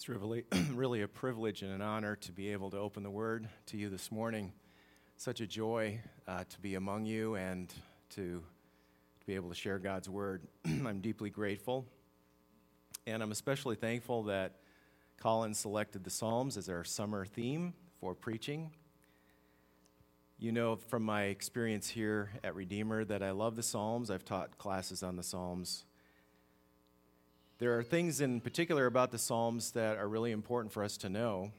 It's really, really a privilege and an honor to be able to open the Word to you this morning. Such a joy uh, to be among you and to, to be able to share God's Word. I'm deeply grateful. And I'm especially thankful that Colin selected the Psalms as our summer theme for preaching. You know from my experience here at Redeemer that I love the Psalms. I've taught classes on the Psalms there are things in particular about the Psalms that are really important for us to know.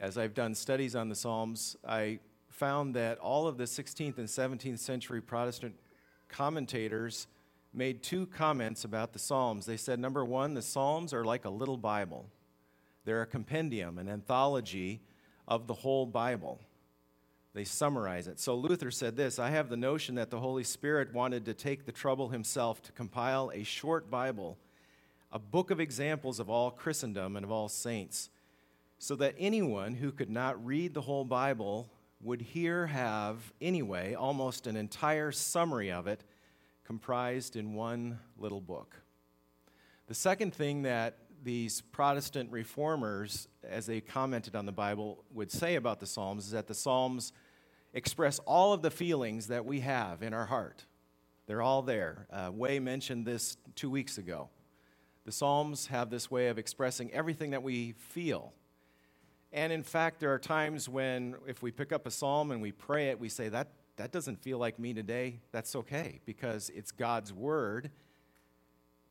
As I've done studies on the Psalms, I found that all of the 16th and 17th century Protestant commentators made two comments about the Psalms. They said, number one, the Psalms are like a little Bible, they're a compendium, an anthology of the whole Bible they summarize it. So Luther said this I have the notion that the Holy Spirit wanted to take the trouble himself to compile a short Bible, a book of examples of all Christendom and of all saints, so that anyone who could not read the whole Bible would here have, anyway, almost an entire summary of it comprised in one little book. The second thing that these Protestant reformers, as they commented on the Bible, would say about the Psalms is that the Psalms express all of the feelings that we have in our heart. They're all there. Uh, Way mentioned this two weeks ago. The Psalms have this way of expressing everything that we feel. And in fact, there are times when, if we pick up a psalm and we pray it, we say, that, that doesn't feel like me today. That's okay, because it's God's word,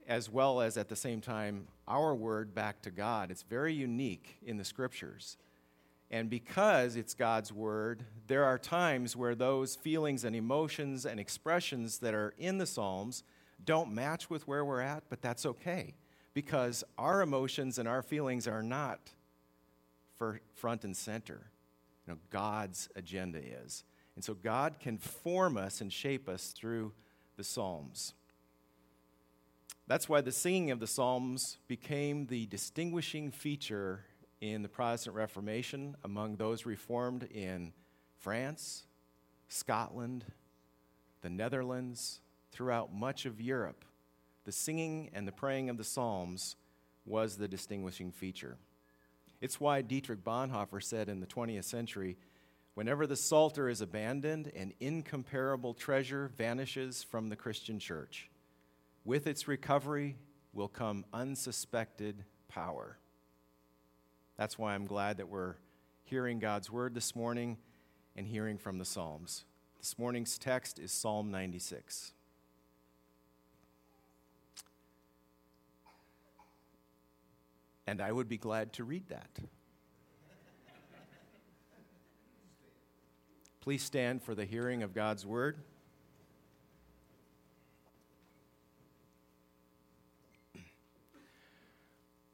as well as at the same time, our word back to God. It's very unique in the scriptures. And because it's God's word, there are times where those feelings and emotions and expressions that are in the Psalms don't match with where we're at, but that's okay because our emotions and our feelings are not front and center. You know, God's agenda is. And so God can form us and shape us through the Psalms. That's why the singing of the Psalms became the distinguishing feature in the Protestant Reformation among those reformed in France, Scotland, the Netherlands, throughout much of Europe. The singing and the praying of the Psalms was the distinguishing feature. It's why Dietrich Bonhoeffer said in the 20th century whenever the Psalter is abandoned, an incomparable treasure vanishes from the Christian church. With its recovery will come unsuspected power. That's why I'm glad that we're hearing God's word this morning and hearing from the Psalms. This morning's text is Psalm 96. And I would be glad to read that. Please stand for the hearing of God's word.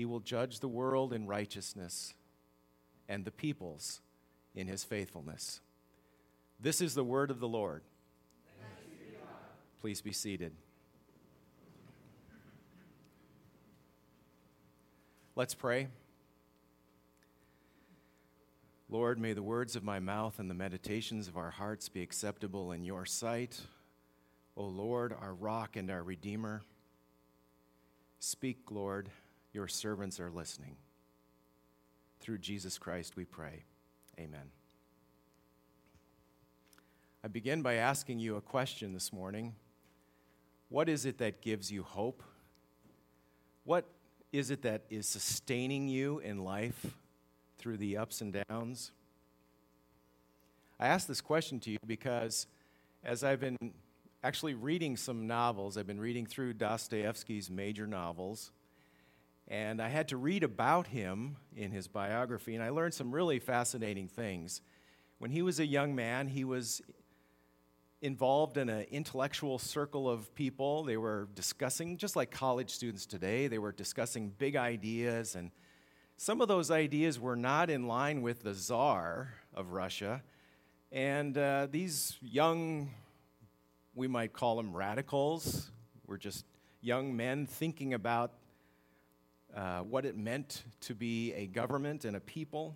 He will judge the world in righteousness and the peoples in his faithfulness. This is the word of the Lord. Please be seated. Let's pray. Lord, may the words of my mouth and the meditations of our hearts be acceptable in your sight. O Lord, our rock and our redeemer. Speak, Lord, your servants are listening. Through Jesus Christ we pray. Amen. I begin by asking you a question this morning. What is it that gives you hope? What is it that is sustaining you in life through the ups and downs? I ask this question to you because as I've been actually reading some novels, I've been reading through Dostoevsky's major novels, and I had to read about him in his biography, and I learned some really fascinating things. When he was a young man, he was involved in an intellectual circle of people. They were discussing, just like college students today, they were discussing big ideas. And some of those ideas were not in line with the czar of Russia. And uh, these young, we might call them radicals, were just young men thinking about uh, what it meant to be a government and a people.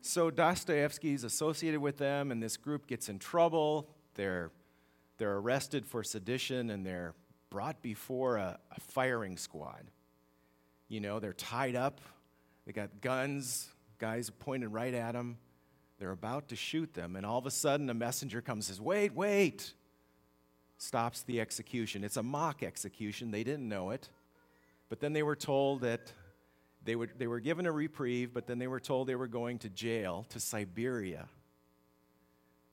So Dostoevsky is associated with them, and this group gets in trouble. They're, they're arrested for sedition and they're brought before a, a firing squad. You know, they're tied up, they got guns, guys pointed right at them. They're about to shoot them, and all of a sudden a messenger comes and says, Wait, wait! Stops the execution. It's a mock execution. They didn't know it. But then they were told that they, would, they were given a reprieve, but then they were told they were going to jail, to Siberia.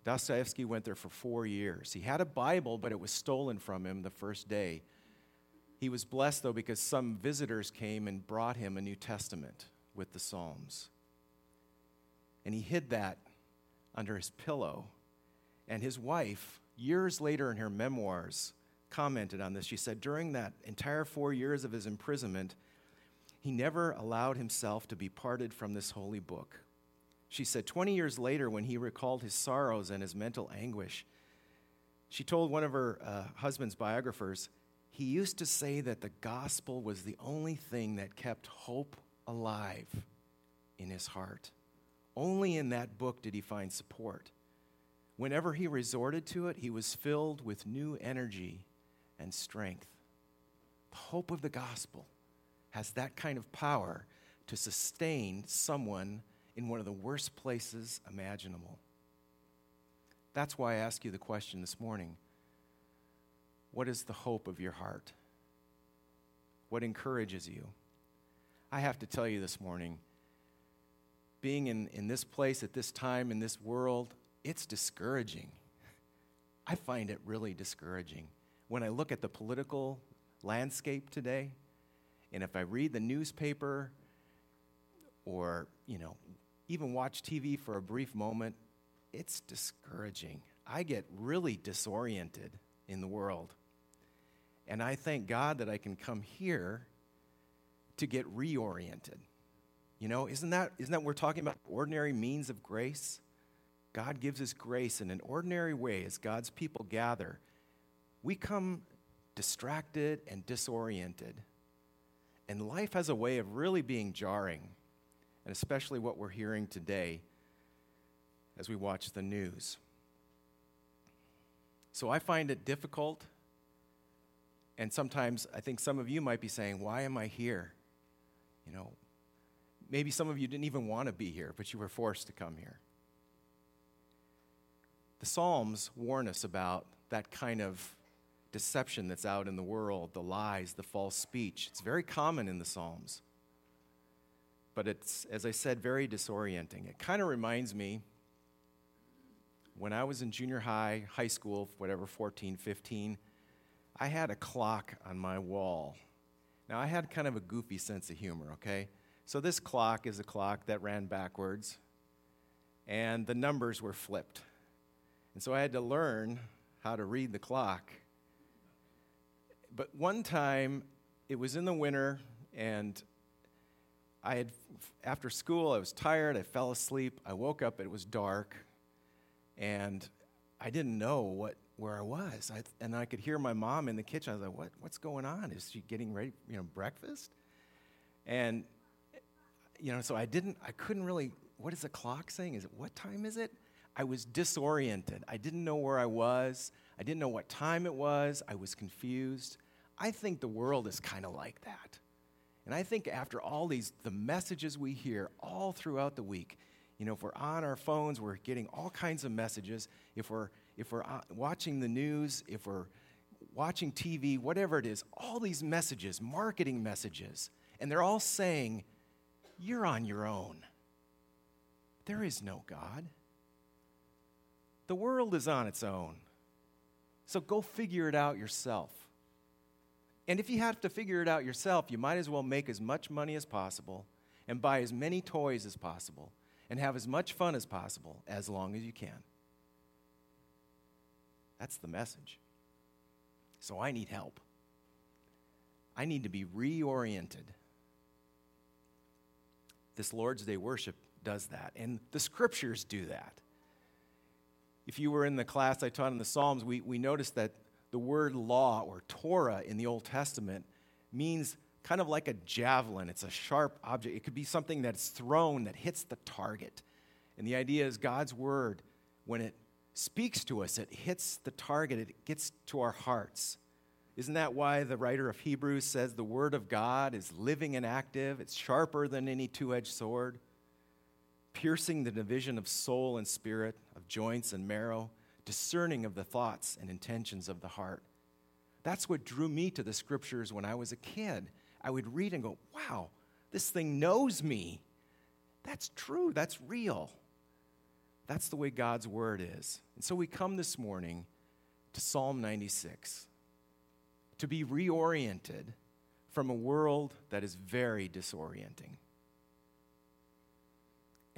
Dostoevsky went there for four years. He had a Bible, but it was stolen from him the first day. He was blessed, though, because some visitors came and brought him a New Testament with the Psalms. And he hid that under his pillow. And his wife, years later in her memoirs, commented on this. She said, During that entire four years of his imprisonment, he never allowed himself to be parted from this holy book. She said, 20 years later, when he recalled his sorrows and his mental anguish, she told one of her uh, husband's biographers, he used to say that the gospel was the only thing that kept hope alive in his heart. Only in that book did he find support. Whenever he resorted to it, he was filled with new energy and strength. The hope of the gospel has that kind of power to sustain someone in one of the worst places imaginable. That's why I ask you the question this morning What is the hope of your heart? What encourages you? I have to tell you this morning, being in, in this place at this time in this world, it's discouraging. I find it really discouraging. When I look at the political landscape today, and if I read the newspaper or, you know, even watch TV for a brief moment, it's discouraging. I get really disoriented in the world. And I thank God that I can come here to get reoriented. You know, isn't that, isn't that we're talking about ordinary means of grace? God gives us grace in an ordinary way as God's people gather. We come distracted and disoriented. And life has a way of really being jarring and especially what we're hearing today as we watch the news. So I find it difficult, and sometimes I think some of you might be saying, Why am I here? You know, maybe some of you didn't even want to be here, but you were forced to come here. The Psalms warn us about that kind of deception that's out in the world, the lies, the false speech. It's very common in the Psalms but it's, as I said, very disorienting. It kind of reminds me when I was in junior high, high school, whatever, 14, 15, I had a clock on my wall. Now, I had kind of a goofy sense of humor, okay? So, this clock is a clock that ran backwards, and the numbers were flipped. And so I had to learn how to read the clock. But one time, it was in the winter, and I had, after school, I was tired, I fell asleep, I woke up, it was dark, and I didn't know what, where I was. I, and I could hear my mom in the kitchen. I was like, what, what's going on? Is she getting ready, you know, breakfast? And you know, so I didn't, I couldn't really, what is the clock saying? Is it, what time is it? I was disoriented. I didn't know where I was. I didn't know what time it was. I was confused. I think the world is kind of like that. And I think after all these, the messages we hear all throughout the week, you know, if we're on our phones, we're getting all kinds of messages. If we're, if we're uh, watching the news, if we're watching TV, whatever it is, all these messages, marketing messages, and they're all saying, You're on your own. There is no God. The world is on its own. So go figure it out yourself. And if you have to figure it out yourself, you might as well make as much money as possible and buy as many toys as possible and have as much fun as possible as long as you can. That's the message. So I need help. I need to be reoriented. This Lord's Day worship does that, and the scriptures do that. If you were in the class I taught in the Psalms, we, we noticed that the word law or Torah in the Old Testament means kind of like a javelin. It's a sharp object. It could be something that's thrown that hits the target. And the idea is God's word, when it speaks to us, it hits the target, it gets to our hearts. Isn't that why the writer of Hebrews says the word of God is living and active? It's sharper than any two edged sword, piercing the division of soul and spirit, of joints and marrow discerning of the thoughts and intentions of the heart. That's what drew me to the scriptures when I was a kid. I would read and go, wow, this thing knows me. That's true, that's real. That's the way God's word is. And so we come this morning to Psalm 96 to be reoriented from a world that is very disorienting.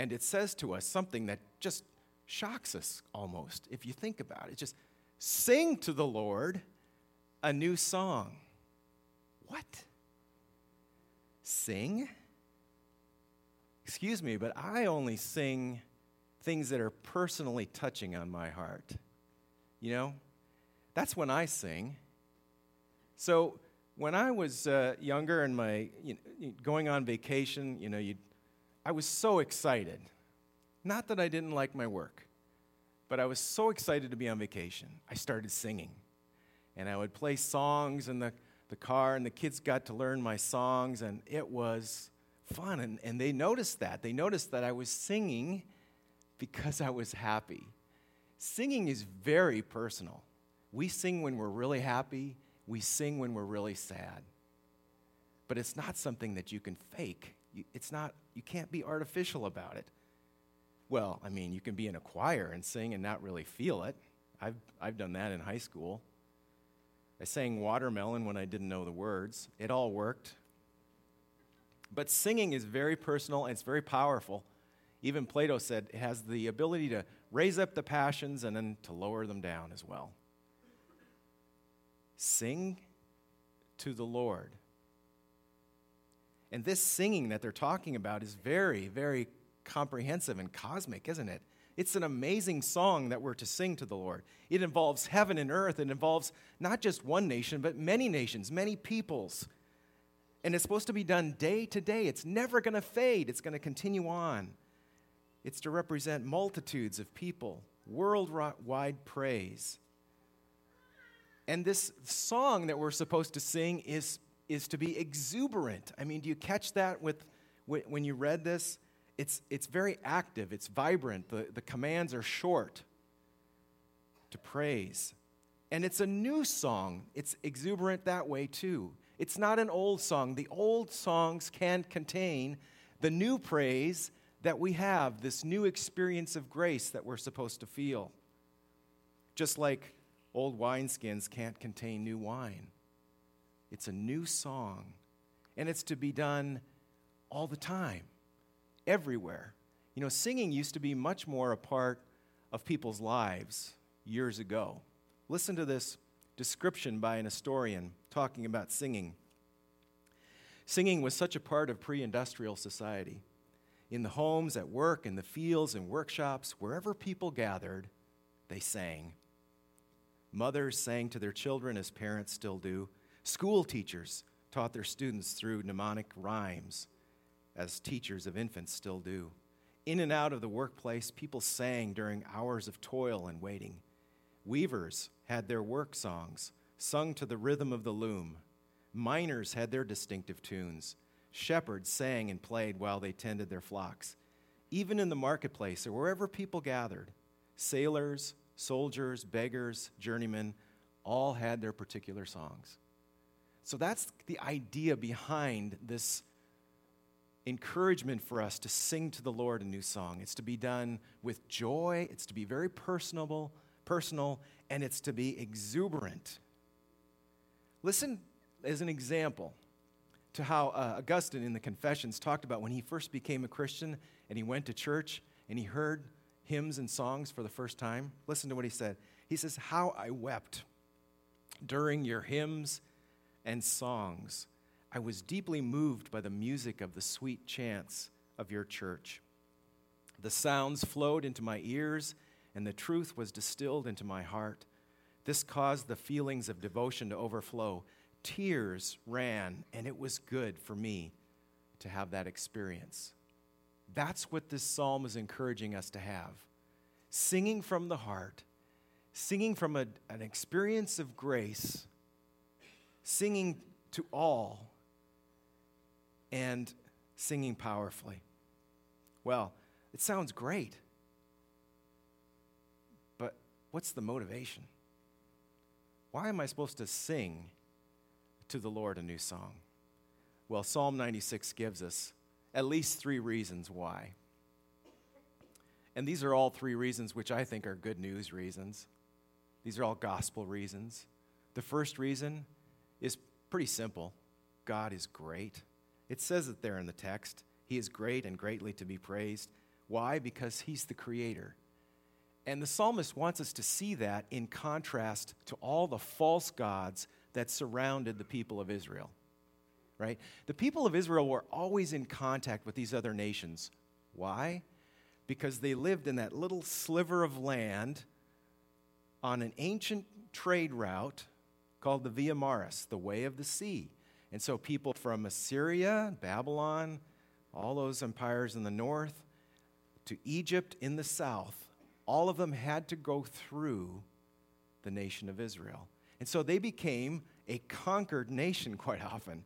And it says to us something that just shocks us almost if you think about it. Just sing to the Lord a new song. What? Sing? Excuse me, but I only sing things that are personally touching on my heart. You know? That's when I sing. So when I was uh, younger and my you know, going on vacation, you know, I was so excited not that I didn't like my work, but I was so excited to be on vacation. I started singing. And I would play songs in the, the car, and the kids got to learn my songs, and it was fun. And, and they noticed that. They noticed that I was singing because I was happy. Singing is very personal. We sing when we're really happy, we sing when we're really sad. But it's not something that you can fake. It's not, you can't be artificial about it. Well, I mean, you can be in a choir and sing and not really feel it. I've, I've done that in high school. I sang watermelon when I didn't know the words. It all worked. But singing is very personal and it's very powerful. Even Plato said it has the ability to raise up the passions and then to lower them down as well. Sing to the Lord. And this singing that they're talking about is very, very comprehensive and cosmic, isn't it? It's an amazing song that we're to sing to the Lord. It involves heaven and earth. It involves not just one nation, but many nations, many peoples. And it's supposed to be done day to day. It's never going to fade, it's going to continue on. It's to represent multitudes of people, worldwide praise. And this song that we're supposed to sing is, is to be exuberant. I mean, do you catch that with, when you read this? it's, it's very active, it's vibrant. The, the commands are short to praise. And it's a new song, it's exuberant that way too. It's not an old song. The old songs can't contain the new praise that we have, this new experience of grace that we're supposed to feel. Just like old wineskins can't contain new wine. It's a new song, and it's to be done all the time everywhere. You know, singing used to be much more a part of people's lives years ago. Listen to this description by an historian talking about singing. Singing was such a part of pre industrial society. In the homes, at work, in the fields, and workshops, wherever people gathered, they sang. Mothers sang to their children as parents still do. School teachers taught their students through mnemonic rhymes. as teachers of infants still do. In and out of the workplace, people sang during hours of toil and waiting. Weavers had their work songs, sung to the rhythm of the loom. Miners had their distinctive tunes. Shepherds sang and played while they tended their flocks. Even in the marketplace or wherever people gathered, sailors, soldiers, beggars, journeymen all had their particular songs. So that's the idea behind this encouragement for us to sing to the Lord a new song. It's to be done with joy, it's to be very personable, personal, and it's to be exuberant. Listen as an example to how uh, Augustine in the Confessions talked about when he first became a Christian and he went to church and he heard hymns and songs for the first time. Listen to what he said. He says, How I wept during your hymns and songs. I was deeply moved by the music of the sweet chants of your church. The sounds flowed into my ears, and the truth was distilled into my heart. This caused the feelings of devotion to overflow. Tears ran, and it was good for me to have that experience. That's what this psalm is encouraging us to have. Singing from the heart, singing from a, an experience of grace, singing to all, and singing powerfully. Well, it sounds great, but what's the motivation? Why am I supposed to sing to the Lord a new song? Well, Psalm 96 gives us at least three reasons why. And these are all three reasons which I think are good news reasons. These are all gospel reasons. The first reason is pretty simple God is great. It says it there in the text. He is great and greatly to be praised. Why? Because He's the Creator. And the psalmist wants us to see that in contrast to all the false gods that surrounded the people of Israel right? The people of Israel were always in contact with these other nations. Why? Because they lived in that little sliver of land on an ancient trade route called the Via Maris, the way of the sea. And so people from Assyria, Babylon, all those empires in the north, to Egypt in the south, all of them had to go through the nation of Israel. And so they became a conquered nation quite often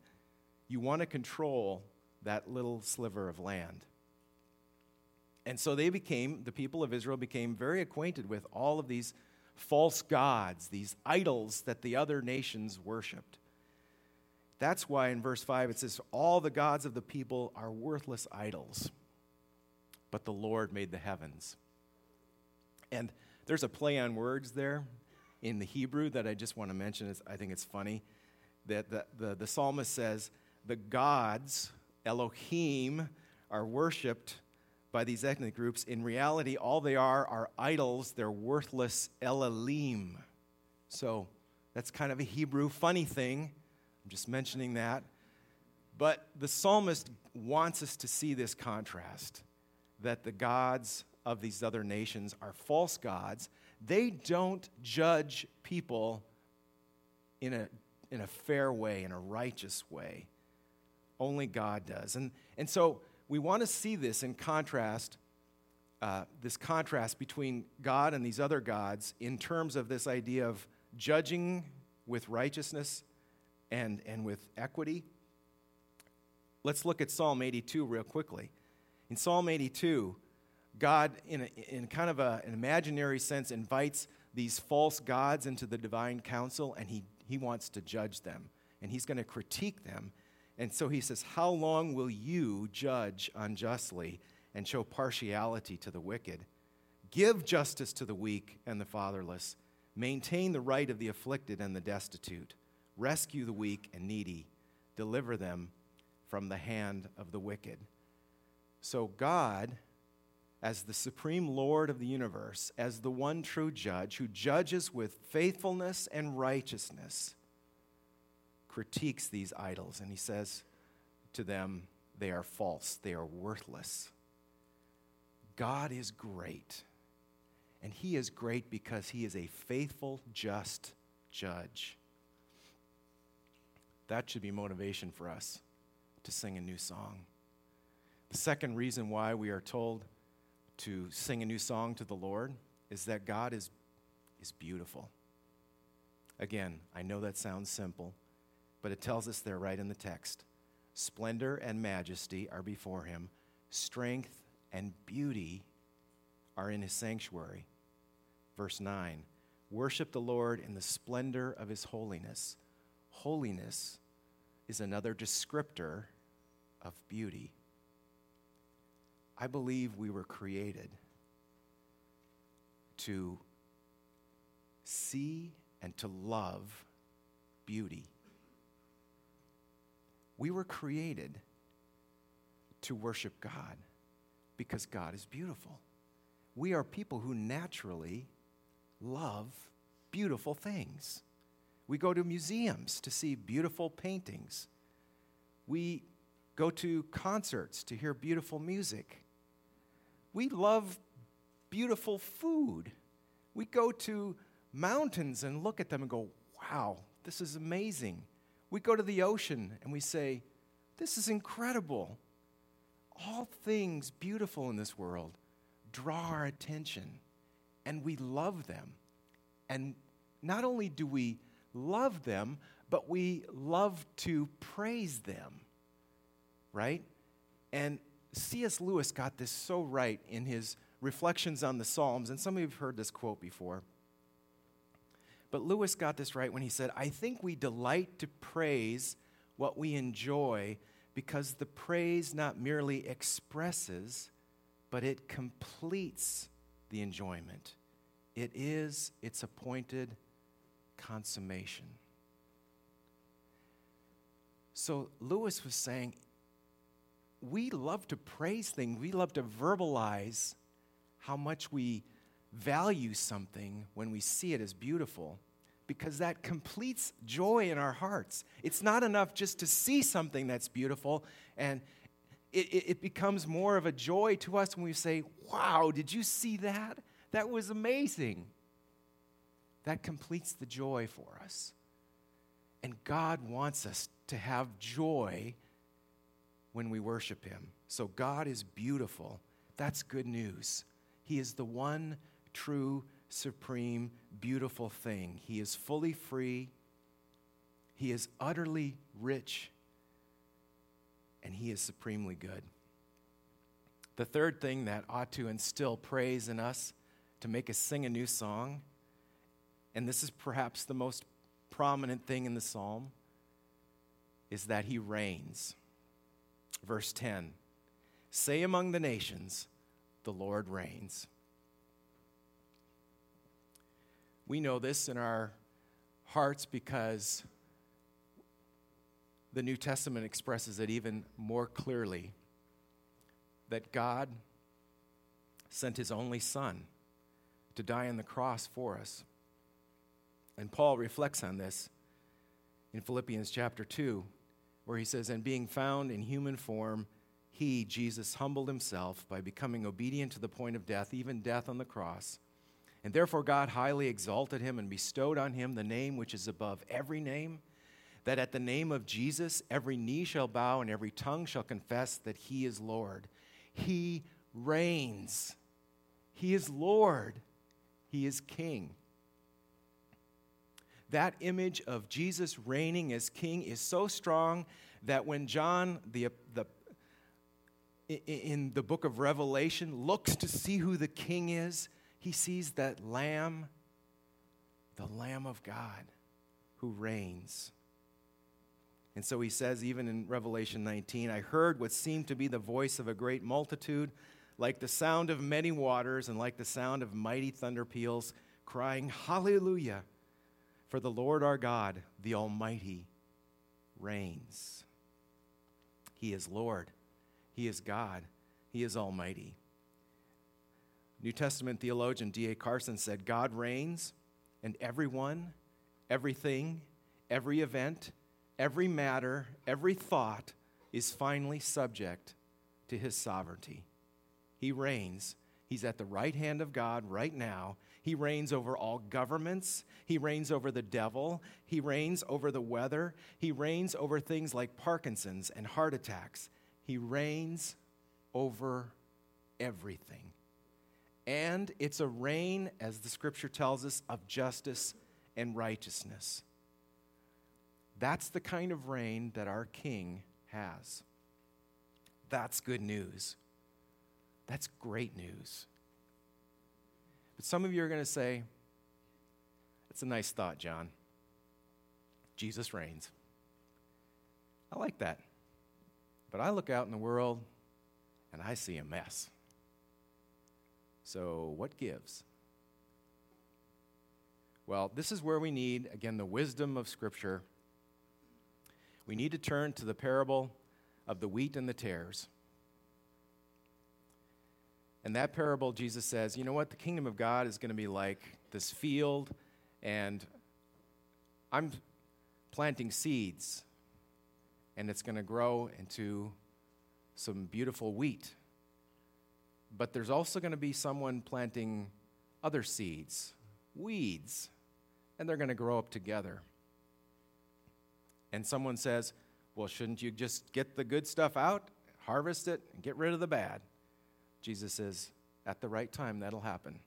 you want to control that little sliver of land. And so they became, the people of Israel became very acquainted with all of these false gods, these idols that the other nations worshiped. That's why in verse 5 it says, All the gods of the people are worthless idols, but the Lord made the heavens. And there's a play on words there in the Hebrew that I just want to mention. I think it's funny that the, the, the psalmist says, the gods, Elohim, are worshiped by these ethnic groups. In reality, all they are are idols. They're worthless Elohim. So that's kind of a Hebrew funny thing. I'm just mentioning that. But the psalmist wants us to see this contrast that the gods of these other nations are false gods. They don't judge people in a, in a fair way, in a righteous way. Only God does. And, and so we want to see this in contrast, uh, this contrast between God and these other gods in terms of this idea of judging with righteousness and, and with equity. Let's look at Psalm 82 real quickly. In Psalm 82, God, in, a, in kind of a, an imaginary sense, invites these false gods into the divine council and he, he wants to judge them. And he's going to critique them and so he says, How long will you judge unjustly and show partiality to the wicked? Give justice to the weak and the fatherless. Maintain the right of the afflicted and the destitute. Rescue the weak and needy. Deliver them from the hand of the wicked. So, God, as the supreme Lord of the universe, as the one true judge who judges with faithfulness and righteousness, critiques these idols and he says to them, they are false, they are worthless. God is great. And he is great because he is a faithful, just judge. That should be motivation for us to sing a new song. The second reason why we are told to sing a new song to the Lord is that God is, is beautiful. Again, I know that sounds simple, but it tells us there right in the text. Splendor and majesty are before him, strength and beauty are in his sanctuary. Verse 9 Worship the Lord in the splendor of his holiness. Holiness is another descriptor of beauty. I believe we were created to see and to love beauty. We were created to worship God because God is beautiful. We are people who naturally love beautiful things. We go to museums to see beautiful paintings. We go to concerts to hear beautiful music. We love beautiful food. We go to mountains and look at them and go, wow, this is amazing. We go to the ocean and we say, this is incredible. All things beautiful in this world draw our attention and we love them. And not only do we love them, but we love to praise them, right? And C.S. Lewis got this so right in his reflections on the Psalms, and some of you have heard this quote before. But Lewis got this right when he said, I think we delight to praise what we enjoy because the praise not merely expresses, but it completes the enjoyment. It is its appointed consummation. So Lewis was saying, we love to praise things, we love to verbalize how much we value something when we see it as beautiful because that completes joy in our hearts. It's not enough just to see something that's beautiful, and it, it, it, becomes more of a joy to us when we say, Wow, did you see that? That was amazing. That completes the joy for us. And God wants us to have joy when we worship Him. So God is beautiful. That's good news. He is the one true, supreme, beautiful thing. He is fully free, He is utterly rich, and He is supremely good. The third thing that ought to instill praise in us to make us sing a new song, and this is perhaps the most prominent thing in the psalm, is that He reigns. Verse 10 Say among the nations, the Lord reigns. We know this in our hearts because the New Testament expresses it even more clearly that God sent his only Son to die on the cross for us. And Paul reflects on this in Philippians chapter 2, where he says, And being found in human form, he, Jesus, humbled himself by becoming obedient to the point of death, even death on the cross. And therefore, God highly exalted him and bestowed on him the name which is above every name, that at the name of Jesus every knee shall bow and every tongue shall confess that he is Lord. He reigns, he is Lord, he is King. That image of Jesus reigning as king is so strong that when John, the, the, in the book of Revelation, looks to see who the king is, he sees that Lamb, the Lamb of God, who reigns. And so he says, even in Revelation 19, I heard what seemed to be the voice of a great multitude, like the sound of many waters and like the sound of mighty thunder peals, crying, Hallelujah! For the Lord our God, the Almighty, reigns. He is Lord, He is God, He is Almighty. New Testament theologian D.A. Carson said, God reigns, and everyone, everything, every event, every matter, every thought is finally subject to his sovereignty. He reigns. He's at the right hand of God right now. He reigns over all governments. He reigns over the devil. He reigns over the weather. He reigns over things like Parkinson's and heart attacks. He reigns over everything. And it's a reign, as the scripture tells us, of justice and righteousness. That's the kind of reign that our king has. That's good news. That's great news. But some of you are going to say, it's a nice thought, John. Jesus reigns. I like that. But I look out in the world and I see a mess. So, what gives? Well, this is where we need, again, the wisdom of Scripture. We need to turn to the parable of the wheat and the tares. In that parable, Jesus says, you know what? The kingdom of God is going to be like this field, and I'm planting seeds, and it's going to grow into some beautiful wheat. But there's also going to be someone planting other seeds, weeds, and they're going to grow up together. And someone says, Well, shouldn't you just get the good stuff out, harvest it, and get rid of the bad? Jesus says, at the right time, that'll happen.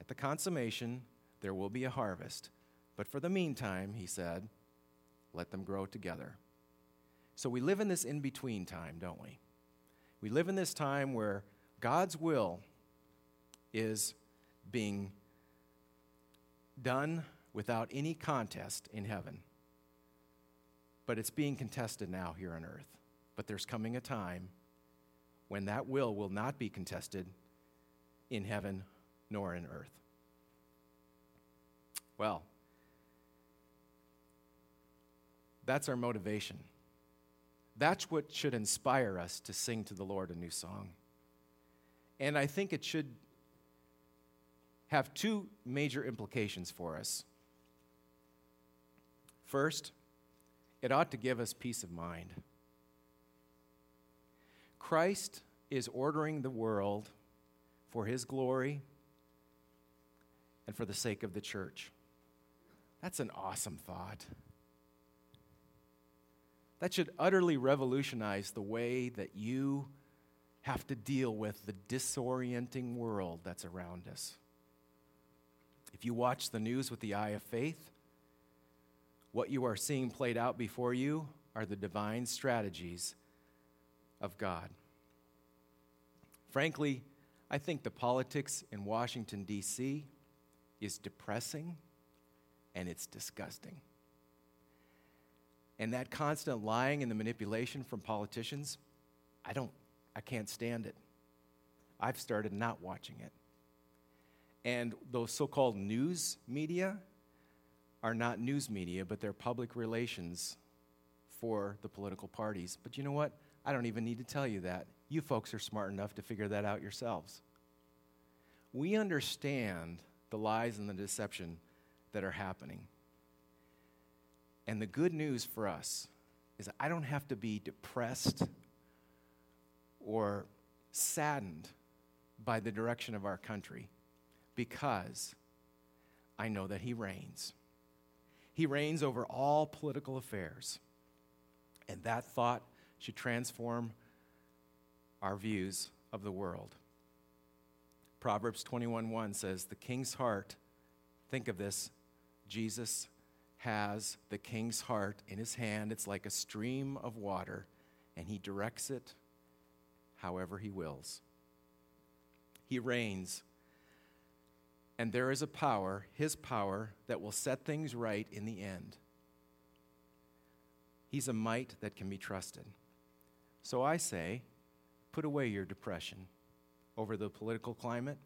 At the consummation, there will be a harvest. But for the meantime, he said, let them grow together. So we live in this in between time, don't we? We live in this time where God's will is being done without any contest in heaven. But it's being contested now here on earth. But there's coming a time when that will will not be contested in heaven nor in earth. Well, that's our motivation. That's what should inspire us to sing to the Lord a new song. And I think it should have two major implications for us. First, it ought to give us peace of mind. Christ is ordering the world for his glory and for the sake of the church. That's an awesome thought. That should utterly revolutionize the way that you have to deal with the disorienting world that's around us. If you watch the news with the eye of faith, what you are seeing played out before you are the divine strategies of God. Frankly, I think the politics in Washington, D.C. is depressing and it's disgusting. And that constant lying and the manipulation from politicians, I don't, I can't stand it. I've started not watching it. And those so called news media are not news media, but they're public relations for the political parties. But you know what? I don't even need to tell you that. You folks are smart enough to figure that out yourselves. We understand the lies and the deception that are happening. And the good news for us is I don't have to be depressed or saddened by the direction of our country because I know that He reigns. He reigns over all political affairs. And that thought should transform our views of the world. Proverbs 21:1 says, "The king's heart, think of this, Jesus has the king's heart in his hand. It's like a stream of water, and he directs it however he wills. He reigns, and there is a power, his power, that will set things right in the end. He's a might that can be trusted. So I say, put away your depression over the political climate.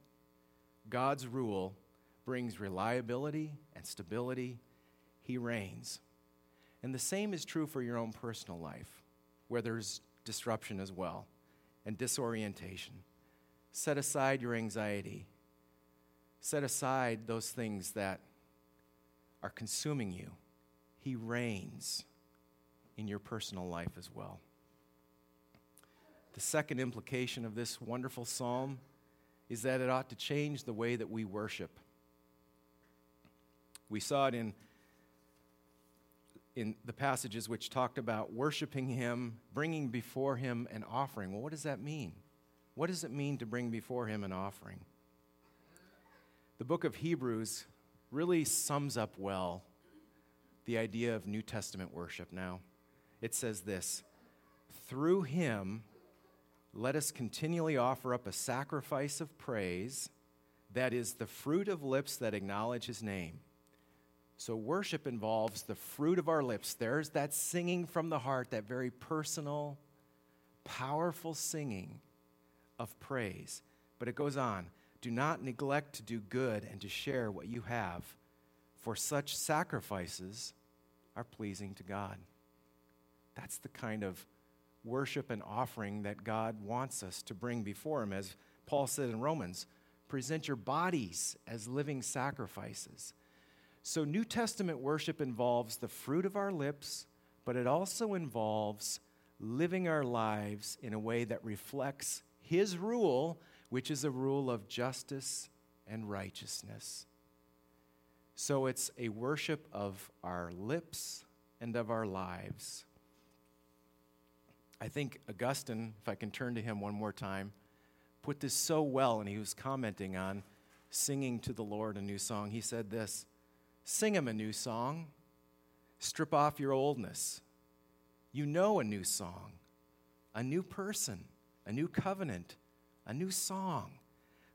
God's rule brings reliability and stability. He reigns. And the same is true for your own personal life, where there's disruption as well and disorientation. Set aside your anxiety. Set aside those things that are consuming you. He reigns in your personal life as well. The second implication of this wonderful psalm is that it ought to change the way that we worship. We saw it in, in the passages which talked about worshiping Him, bringing before Him an offering. Well, what does that mean? What does it mean to bring before Him an offering? The book of Hebrews really sums up well the idea of New Testament worship now. It says this Through Him, let us continually offer up a sacrifice of praise that is the fruit of lips that acknowledge His name. So, worship involves the fruit of our lips. There's that singing from the heart, that very personal, powerful singing of praise. But it goes on do not neglect to do good and to share what you have, for such sacrifices are pleasing to God. That's the kind of worship and offering that God wants us to bring before Him. As Paul said in Romans, present your bodies as living sacrifices. So, New Testament worship involves the fruit of our lips, but it also involves living our lives in a way that reflects His rule, which is a rule of justice and righteousness. So, it's a worship of our lips and of our lives. I think Augustine, if I can turn to him one more time, put this so well, and he was commenting on singing to the Lord a new song. He said this Sing him a new song. Strip off your oldness. You know a new song, a new person, a new covenant, a new song.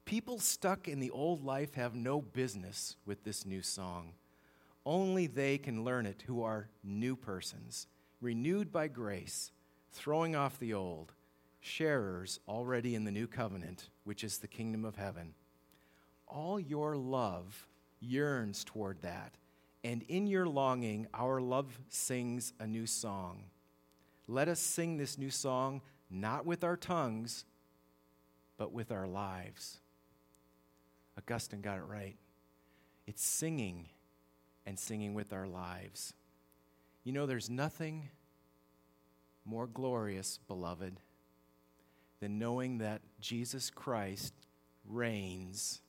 People stuck in the old life have no business with this new song. Only they can learn it who are new persons, renewed by grace, throwing off the old, sharers already in the new covenant, which is the kingdom of heaven. All your love yearns toward that. And in your longing, our love sings a new song. Let us sing this new song not with our tongues, but with our lives. Augustine got it right. It's singing and singing with our lives. You know, there's nothing more glorious, beloved, than knowing that Jesus Christ reigns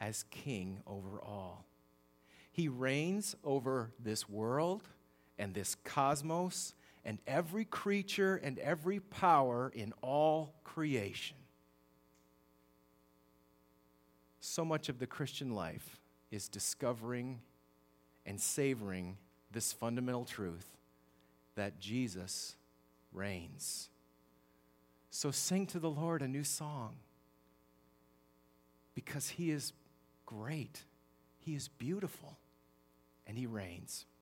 as king over all. He reigns over this world and this cosmos and every creature and every power in all creation. So much of the Christian life is discovering and savoring this fundamental truth that Jesus reigns. So sing to the Lord a new song because he is great, He is beautiful, and He reigns.